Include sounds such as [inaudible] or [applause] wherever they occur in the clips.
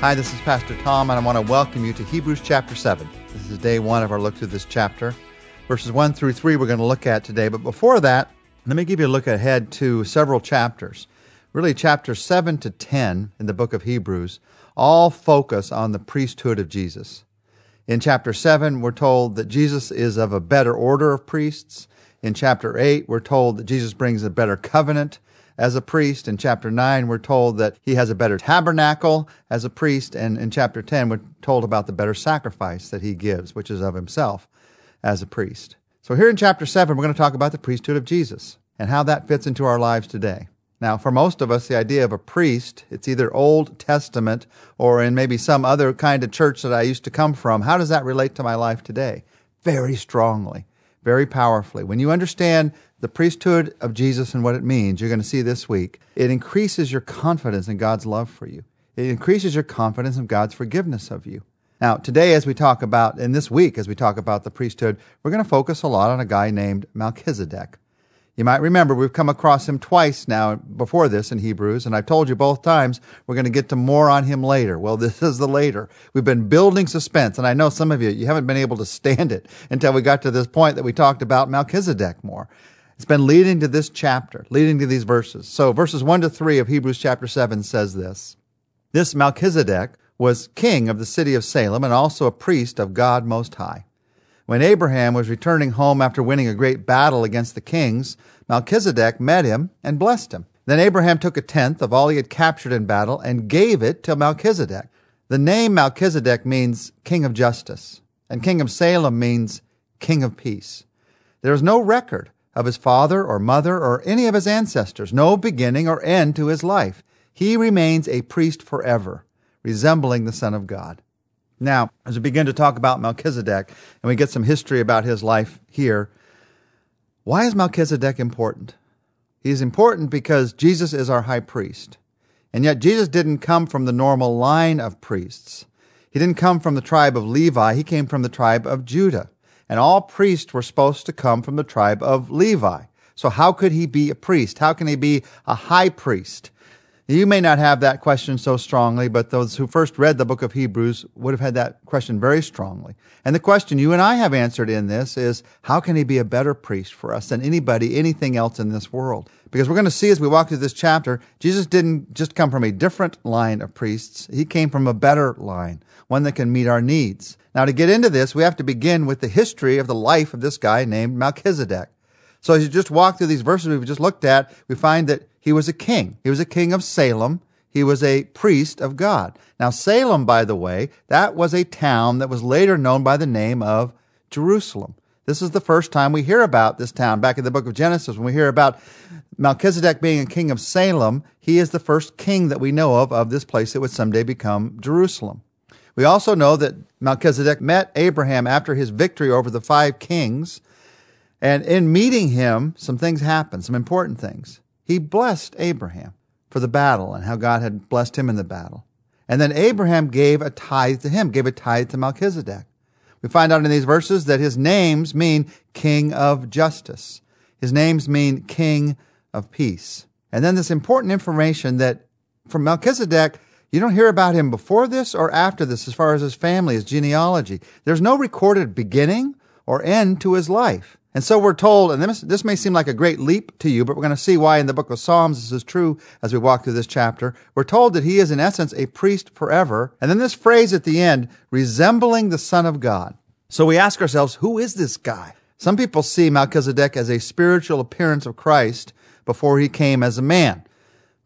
Hi, this is Pastor Tom, and I want to welcome you to Hebrews chapter 7. This is day one of our look through this chapter. Verses 1 through 3 we're going to look at today, but before that, let me give you a look ahead to several chapters. Really, chapters 7 to 10 in the book of Hebrews all focus on the priesthood of Jesus. In chapter 7, we're told that Jesus is of a better order of priests. In chapter 8, we're told that Jesus brings a better covenant as a priest. In chapter 9, we're told that he has a better tabernacle as a priest. And in chapter 10, we're told about the better sacrifice that he gives, which is of himself as a priest. So here in chapter 7, we're going to talk about the priesthood of Jesus and how that fits into our lives today. Now, for most of us, the idea of a priest, it's either Old Testament or in maybe some other kind of church that I used to come from. How does that relate to my life today? Very strongly, very powerfully. When you understand the priesthood of Jesus and what it means, you're going to see this week, it increases your confidence in God's love for you. It increases your confidence in God's forgiveness of you. Now, today, as we talk about, and this week, as we talk about the priesthood, we're going to focus a lot on a guy named Melchizedek. You might remember we've come across him twice now before this in Hebrews, and I've told you both times we're going to get to more on him later. Well, [laughs] this is the later. We've been building suspense, and I know some of you, you haven't been able to stand it until we got to this point that we talked about Melchizedek more. It's been leading to this chapter, leading to these verses. So verses 1 to 3 of Hebrews chapter 7 says this. This Melchizedek was king of the city of Salem and also a priest of God Most High. When Abraham was returning home after winning a great battle against the kings, Melchizedek met him and blessed him. Then Abraham took a tenth of all he had captured in battle and gave it to Melchizedek. The name Melchizedek means king of justice, and king of Salem means king of peace. There is no record of his father or mother or any of his ancestors, no beginning or end to his life. He remains a priest forever, resembling the Son of God. Now, as we begin to talk about Melchizedek and we get some history about his life here, why is Melchizedek important? He's important because Jesus is our high priest. And yet, Jesus didn't come from the normal line of priests. He didn't come from the tribe of Levi, he came from the tribe of Judah and all priests were supposed to come from the tribe of Levi. So how could he be a priest? How can he be a high priest? You may not have that question so strongly, but those who first read the book of Hebrews would have had that question very strongly. And the question you and I have answered in this is, how can he be a better priest for us than anybody, anything else in this world? Because we're going to see as we walk through this chapter, Jesus didn't just come from a different line of priests. He came from a better line, one that can meet our needs. Now, to get into this, we have to begin with the history of the life of this guy named Melchizedek. So as you just walk through these verses we've just looked at, we find that he was a king. He was a king of Salem. He was a priest of God. Now, Salem, by the way, that was a town that was later known by the name of Jerusalem. This is the first time we hear about this town. Back in the book of Genesis, when we hear about Melchizedek being a king of Salem, he is the first king that we know of of this place that would someday become Jerusalem. We also know that Melchizedek met Abraham after his victory over the five kings. And in meeting him, some things happened, some important things. He blessed Abraham for the battle and how God had blessed him in the battle. And then Abraham gave a tithe to him, gave a tithe to Melchizedek. We find out in these verses that his names mean King of Justice. His names mean King of Peace. And then this important information that from Melchizedek, you don't hear about him before this or after this as far as his family, his genealogy. There's no recorded beginning or end to his life. And so we're told, and this, this may seem like a great leap to you, but we're going to see why in the book of Psalms this is true as we walk through this chapter. We're told that he is in essence a priest forever. And then this phrase at the end, resembling the Son of God. So we ask ourselves, who is this guy? Some people see Melchizedek as a spiritual appearance of Christ before he came as a man.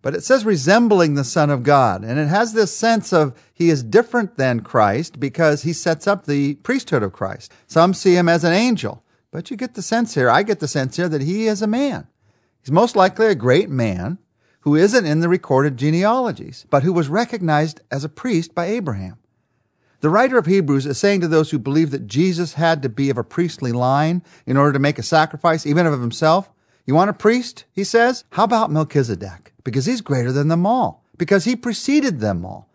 But it says resembling the Son of God. And it has this sense of he is different than Christ because he sets up the priesthood of Christ. Some see him as an angel. But you get the sense here, I get the sense here that he is a man. He's most likely a great man who isn't in the recorded genealogies, but who was recognized as a priest by Abraham. The writer of Hebrews is saying to those who believe that Jesus had to be of a priestly line in order to make a sacrifice, even of himself, you want a priest? He says. How about Melchizedek? Because he's greater than them all. Because he preceded them all.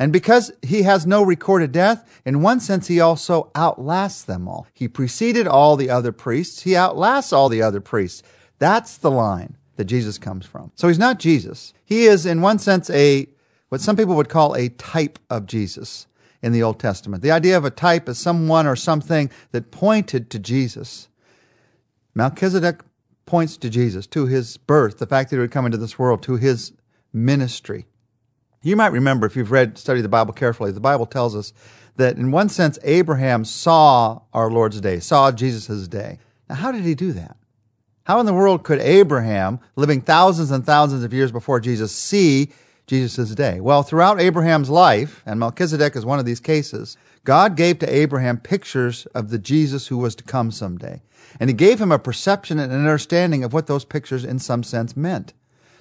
And because he has no recorded death, in one sense, he also outlasts them all. He preceded all the other priests. He outlasts all the other priests. That's the line that Jesus comes from. So he's not Jesus. He is, in one sense, a what some people would call a type of Jesus in the Old Testament. The idea of a type is someone or something that pointed to Jesus. Melchizedek points to Jesus, to his birth, the fact that he would come into this world, to his ministry. You might remember, if you've read, studied the Bible carefully, the Bible tells us that in one sense, Abraham saw our Lord's day, saw Jesus' day. Now, how did he do that? How in the world could Abraham, living thousands and thousands of years before Jesus, see Jesus' day? Well, throughout Abraham's life, and Melchizedek is one of these cases, God gave to Abraham pictures of the Jesus who was to come someday. And he gave him a perception and an understanding of what those pictures in some sense meant.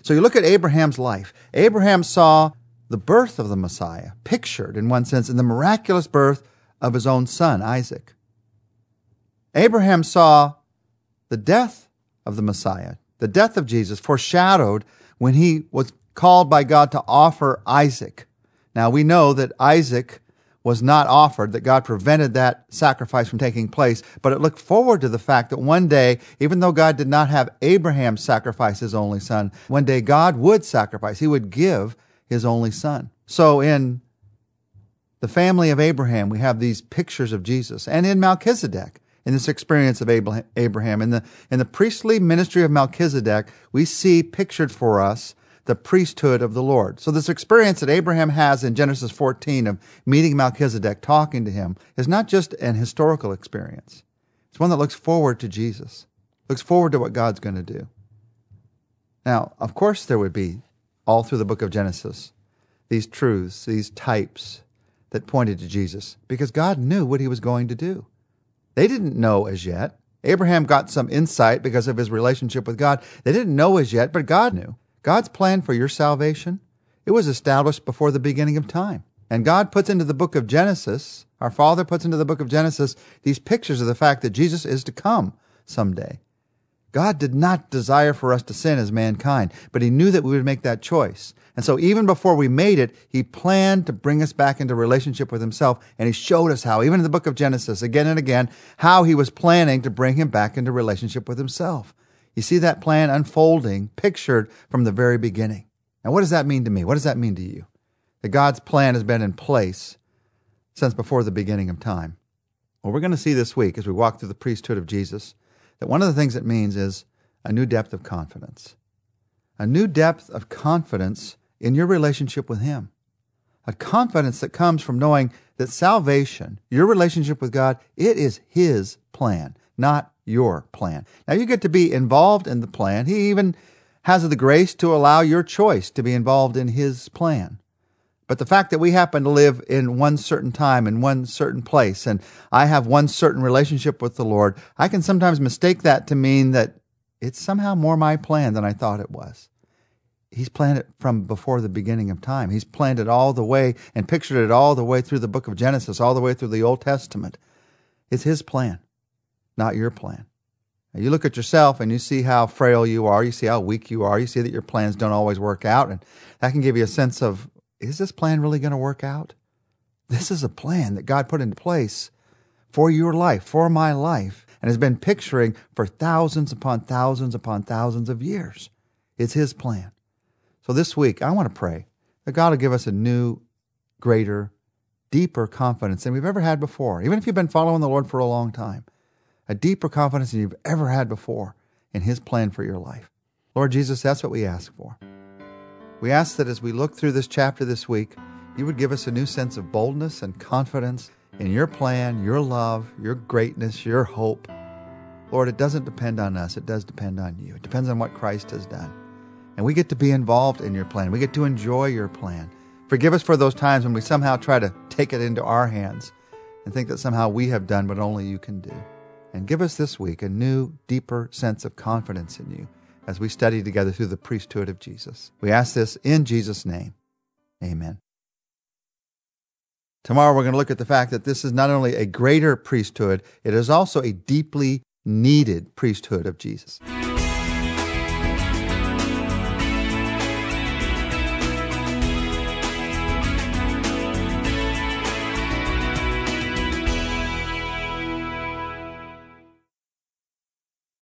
So you look at Abraham's life. Abraham saw the birth of the Messiah, pictured in one sense in the miraculous birth of his own son, Isaac. Abraham saw the death of the Messiah, the death of Jesus, foreshadowed when he was called by God to offer Isaac. Now we know that Isaac was not offered, that God prevented that sacrifice from taking place, but it looked forward to the fact that one day, even though God did not have Abraham sacrifice his only son, one day God would sacrifice, he would give his only son. So in the family of Abraham, we have these pictures of Jesus. And in Melchizedek, in this experience of Abraham, in the, in the priestly ministry of Melchizedek, we see pictured for us the priesthood of the Lord. So this experience that Abraham has in Genesis 14 of meeting Melchizedek, talking to him, is not just an historical experience. It's one that looks forward to Jesus, looks forward to what God's going to do. Now, of course, there would be all through the book of Genesis these truths, these types that pointed to Jesus, because God knew what he was going to do. They didn't know as yet. Abraham got some insight because of his relationship with God. They didn't know as yet, but God knew. God's plan for your salvation, it was established before the beginning of time. And God puts into the book of Genesis, our Father puts into the book of Genesis these pictures of the fact that Jesus is to come someday. God did not desire for us to sin as mankind, but He knew that we would make that choice. And so even before we made it, He planned to bring us back into relationship with Himself. And He showed us how, even in the book of Genesis, again and again, how He was planning to bring Him back into relationship with Himself. You see that plan unfolding, pictured from the very beginning. Now, what does that mean to me? What does that mean to you? That God's plan has been in place since before the beginning of time. Well, we're going to see this week as we walk through the priesthood of Jesus that one of the things it means is a new depth of confidence. A new depth of confidence in your relationship with Him. A confidence that comes from knowing that salvation, your relationship with God, it is His plan, not your plan. Now you get to be involved in the plan. He even has the grace to allow your choice to be involved in his plan. But the fact that we happen to live in one certain time, in one certain place, and I have one certain relationship with the Lord, I can sometimes mistake that to mean that it's somehow more my plan than I thought it was. He's planned it from before the beginning of time. He's planned it all the way and pictured it all the way through the book of Genesis, all the way through the Old Testament. It's His plan not your plan. Now you look at yourself and you see how frail you are, you see how weak you are, you see that your plans don't always work out, and that can give you a sense of is this plan really going to work out? This is a plan that God put into place for your life, for my life, and has been picturing for thousands upon thousands upon thousands of years. It's His plan. So this week, I want to pray that God will give us a new, greater, deeper confidence than we've ever had before, even if you've been following the Lord for a long time a deeper confidence than you've ever had before in His plan for your life. Lord Jesus, that's what we ask for. We ask that as we look through this chapter this week, you would give us a new sense of boldness and confidence in your plan, your love, your greatness, your hope. Lord, it doesn't depend on us, it does depend on you. It depends on what Christ has done. And we get to be involved in your plan, we get to enjoy your plan. Forgive us for those times when we somehow try to take it into our hands and think that somehow we have done what only you can do and give us this week a new, deeper sense of confidence in you as we study together through the priesthood of Jesus. We ask this in Jesus' name. Amen. Tomorrow we're going to look at the fact that this is not only a greater priesthood, it is also a deeply needed priesthood of Jesus.